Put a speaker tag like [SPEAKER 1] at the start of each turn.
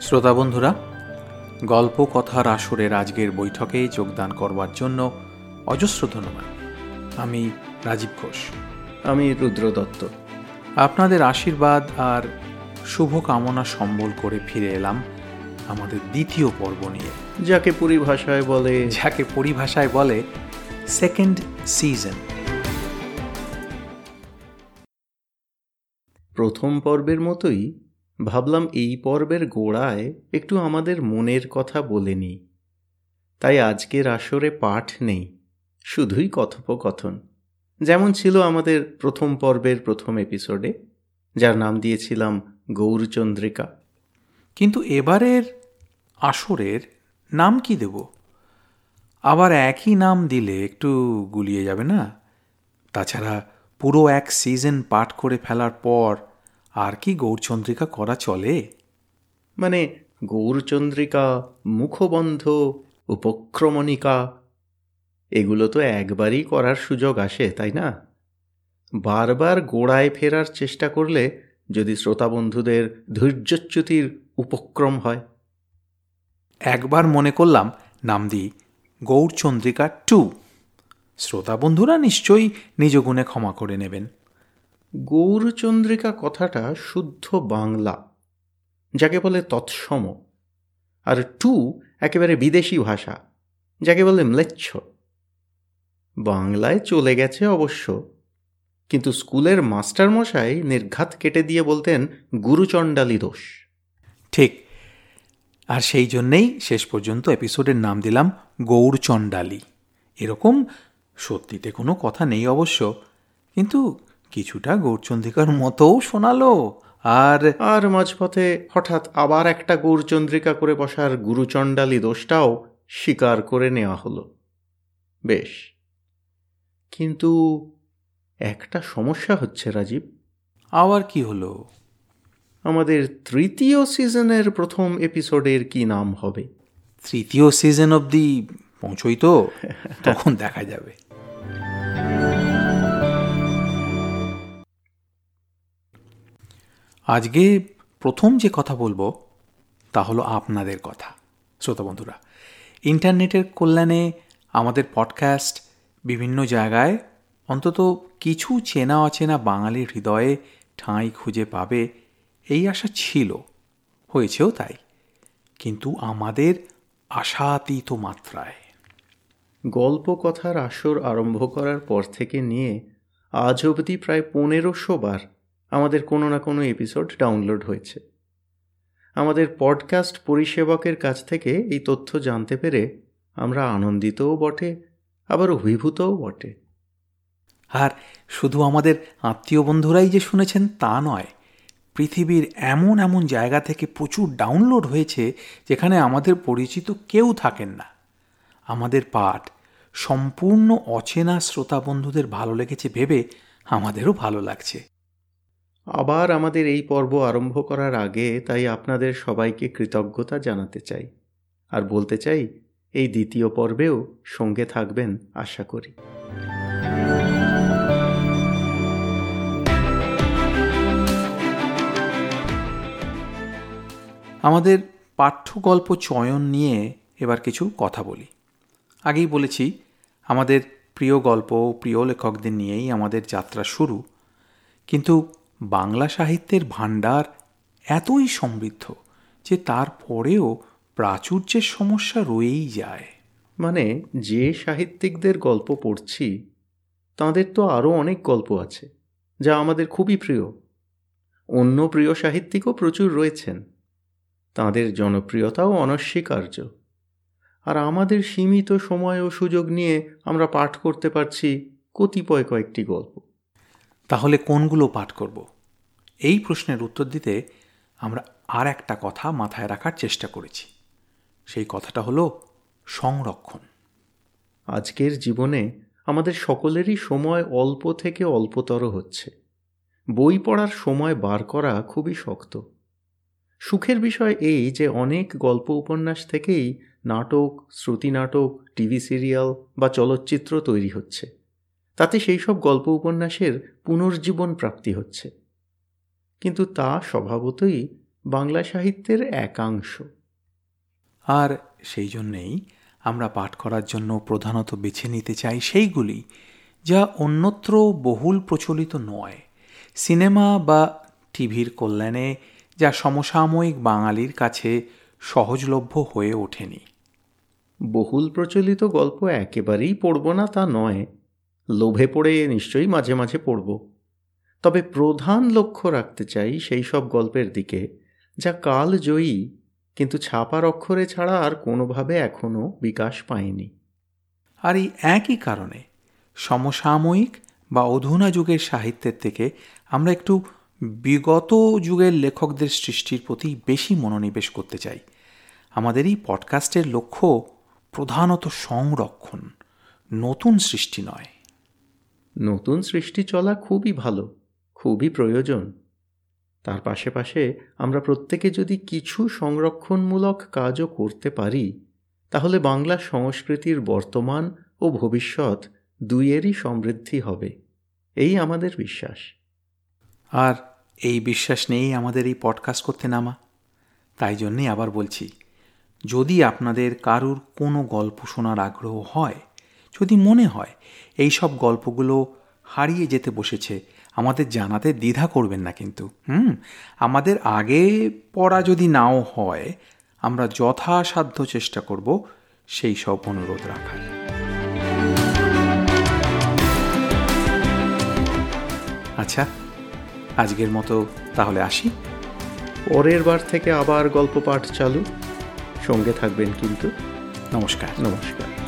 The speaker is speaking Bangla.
[SPEAKER 1] শ্রোতা বন্ধুরা গল্প কথার আসরের আজকের বৈঠকে যোগদান করবার জন্য অজস্র ধন্যবাদ। আমি রাজীব ঘোষ।
[SPEAKER 2] আমি রুদ্র দত্ত।
[SPEAKER 1] আপনাদের আশীর্বাদ আর শুভকামনা সম্বল করে ফিরে এলাম আমাদের দ্বিতীয় পর্ব নিয়ে।
[SPEAKER 2] যাকে পরিভাষায় বলে
[SPEAKER 1] যাকে পরিভাষায় বলে সেকেন্ড সিজন
[SPEAKER 2] প্রথম পর্বের মতোই ভাবলাম এই পর্বের গোড়ায় একটু আমাদের মনের কথা বলে নিই। তাই আজকের আসরে পাঠ নেই, শুধুই কথোপকথন। যেমন ছিল আমাদের প্রথম পর্বের প্রথম এপিসোডে যার নাম দিয়েছিলাম গৌরচন্দ্রিকা।
[SPEAKER 1] কিন্তু এবারের আসরের নাম কি দেব? আবার একই নাম দিলে একটু গুলিয়ে যাবে না? তাছাড়া পুরো এক সিজন পাঠ করে ফেলার পর আর কি গৌরচন্দ্রিকা করা চলে?
[SPEAKER 2] মানে গৌরচন্দ্রিকা মুখবন্ধ উপক্রমণিকা এগুলো তো একবারই করার সুযোগ আসে তাই না? বারবার গোড়ায় ফেরার চেষ্টা করলে যদি শ্রোতা বন্ধুদের ধৈর্যচ্যুতির উপক্রম হয়।
[SPEAKER 1] একবার মনে করলাম নাম দিই গৌরচন্দ্রিকা টু। শ্রোতা বন্ধুরা নিশ্চয়ই নিজ গুণে ক্ষমা করে নেবেন।
[SPEAKER 2] গৌরচন্দ্রিকা কথাটা শুদ্ধ বাংলা, যাকে বলে তৎসম, আর টু একেবারে বিদেশি ভাষা, যাকে বলে ম্লেচ্ছ। বাংলায় চলে গেছে অবশ্য, কিন্তু স্কুলের মাস্টারমশাই নির্ঘাত কেটে দিয়ে বলতেন গুরুচণ্ডালী দোষ।
[SPEAKER 1] ঠিক, আর সেই জন্যেই শেষ পর্যন্ত এপিসোডের নাম দিলাম গৌরচণ্ডালী। এরকম সত্যিতে কোনো কথা নেই অবশ্য, কিন্তু কিছুটা গৌরচন্দ্রিকার মতোও শোনালো। আর
[SPEAKER 2] আর মাঝপথে হঠাৎ আবার একটা গৌরচন্দ্রিকা করে বসার গুরুচণ্ডালী দোষটাও স্বীকার করে নেওয়া হলো। বেশ। কিন্তু একটা সমস্যা হচ্ছে রাজীব।
[SPEAKER 1] আবার কি হলো?
[SPEAKER 2] আমাদের তৃতীয় সিজনের প্রথম এপিসোডের কি নাম হবে?
[SPEAKER 1] তৃতীয় সিজন অবধি পৌঁছই তো তখন দেখা যাবে। আজকে প্রথম যে কথা বলব, তা হলো আপনাদের কথা। শ্রোতা বন্ধুরা, ইন্টারনেটের কল্যাণে আমাদের পডকাস্ট বিভিন্ন জায়গায় অন্তত কিছু চেনা অচেনা বাঙালির হৃদয়ে ঠাঁই খুঁজে পাবে, এই আশা ছিল। হয়েছেও তাই। কিন্তু আমাদের আশাতীত মাত্রায়।
[SPEAKER 2] গল্প কথার আসর আরম্ভ করার পর থেকে নিয়ে আজ অবধি প্রায় পনেরোশো বার আমাদের কোনো না কোনো এপিসোড ডাউনলোড হয়েছে। আমাদের পডকাস্ট পরিষেবকের কাছ থেকে এই তথ্য জানতে পেরে আমরা আনন্দিতও বটে, আবার অভিভূতও বটে।
[SPEAKER 1] আর শুধু আমাদের আত্মীয় বন্ধুরাই যে শুনেছেন তা নয়, পৃথিবীর এমন এমন জায়গা থেকে প্রচুর ডাউনলোড হয়েছে যেখানে আমাদের পরিচিত কেউ থাকেন না। আমাদের পাঠ সম্পূর্ণ অচেনা শ্রোতা বন্ধুদের ভালো লেগেছে ভেবে আমাদেরও ভালো লাগছে।
[SPEAKER 2] আবার আমাদের এই পর্ব আরম্ভ করার আগে তাই আপনাদের সবাইকে কৃতজ্ঞতা জানাতে চাই। আর বলতে চাই, এই দ্বিতীয় পর্বেও সঙ্গে থাকবেন, আশা করি।
[SPEAKER 1] আমাদের পাঠ্য গল্প চয়ন নিয়ে এবার কিছু কথা বলি। আগেই বলেছি, আমাদের প্রিয় গল্প প্রিয় লেখকদের নিয়েই আমাদের যাত্রা শুরু। কিন্তু বাংলা সাহিত্যের ভাণ্ডার এতই সমৃদ্ধ যে তারপরেও প্রাচুর্যের সমস্যা রয়েই যায়।
[SPEAKER 2] মানে যে সাহিত্যিকদের গল্প পড়ছি, তাঁদের তো আরও অনেক গল্প আছে, যা আমাদের খুবই প্রিয়। অন্য প্রিয় সাহিত্যিকও প্রচুর রয়েছেন। তাঁদের জনপ্রিয়তাও অনস্বীকার্য। আর আমাদের সীমিত সময় ও সুযোগ নিয়ে আমরা পাঠ করতে পারছি কতিপয় কয়েকটি গল্প।
[SPEAKER 1] তাহলে কোনগুলো পাঠ করব? এই প্রশ্নের উত্তর দিতে আমরা আর একটা কথা মাথায় রাখার চেষ্টা করেছি। সেই কথাটা হলো সংরক্ষণ।
[SPEAKER 2] আজকের জীবনে আমাদের সকলেরই সময় অল্প থেকে অল্পতর হচ্ছে। বই পড়ার সময় বার করা খুবই শক্ত। সুখের বিষয় এই যে অনেক গল্প উপন্যাস থেকেই নাটক শ্রুতি নাটক টিভি সিরিয়াল বা চলচ্চিত্র তৈরি হচ্ছে। তাতে সেই সব গল্প উপন্যাসের পুনর্জীবন প্রাপ্তি হচ্ছে। কিন্তু তা স্বভাবতই বাংলা সাহিত্যের একাংশ।
[SPEAKER 1] আর সেই জন্যেই আমরা পাঠ করার জন্য প্রধানত বেছে নিতে চাই সেইগুলি যা অন্যত্র বহুল প্রচলিত নয়। সিনেমা বা টিভির কল্যাণে যা সমসাময়িক বাঙালির কাছে সহজলভ্য হয়ে ওঠেনি।
[SPEAKER 2] বহুল প্রচলিত গল্প একেবারেই পড়ব না তা নয় লোভে পড়ে নিশ্চয়ই মাঝে মাঝে পড়ব। তবে প্রধান লক্ষ্য রাখতে চাই সেই সব গল্পের দিকে, যা কাল জয়ী কিন্তু ছাপার অক্ষরে ছাড়া আর কোনোভাবে এখনও বিকাশ পায়নি।
[SPEAKER 1] আর এই একই কারণে সমসাময়িক বা অধুনা যুগের সাহিত্যের থেকে আমরা একটু বিগত যুগের লেখকদের সৃষ্টির প্রতি বেশি মনোনিবেশ করতে চাই। আমাদের এই পডকাস্টের লক্ষ্য প্রধানত সংরক্ষণ, নতুন সৃষ্টি নয়।
[SPEAKER 2] নতুন সৃষ্টি চলা খুবই ভালো, খুবই প্রয়োজন। তার পাশে পাশে আমরা প্রত্যেকে যদি কিছু সংরক্ষণমূলক কাজও করতে পারি, তাহলে বাংলা সংস্কৃতির বর্তমান ও ভবিষ্যৎ দুইয়েরই সমৃদ্ধি হবে। এই আমাদের বিশ্বাস।
[SPEAKER 1] আর এই বিশ্বাস নিয়েই আমাদের এই পডকাস্ট করতে নামা। তাই জন্যেই আবার বলছি, যদি আপনাদের কারুর কোনো গল্প শোনার আগ্রহ হয় যদি মনে হয় এই সব গল্পগুলো হারিয়ে যেতে বসেছে আমাদের জানাতে দ্বিধা করবেন না কিন্তু হুম? আমাদের আগে পড়া যদি নাও হয় আমরা যথাসাধ্য চেষ্টা করব সেই সব অনুরোধ রাখার। আচ্ছা আজকের মতো তাহলে আসি।
[SPEAKER 2] পরের বার থেকে আবার গল্প পাঠ চালু। সঙ্গে থাকবেন কিন্তু।
[SPEAKER 1] নমস্কার।
[SPEAKER 2] নমস্কার।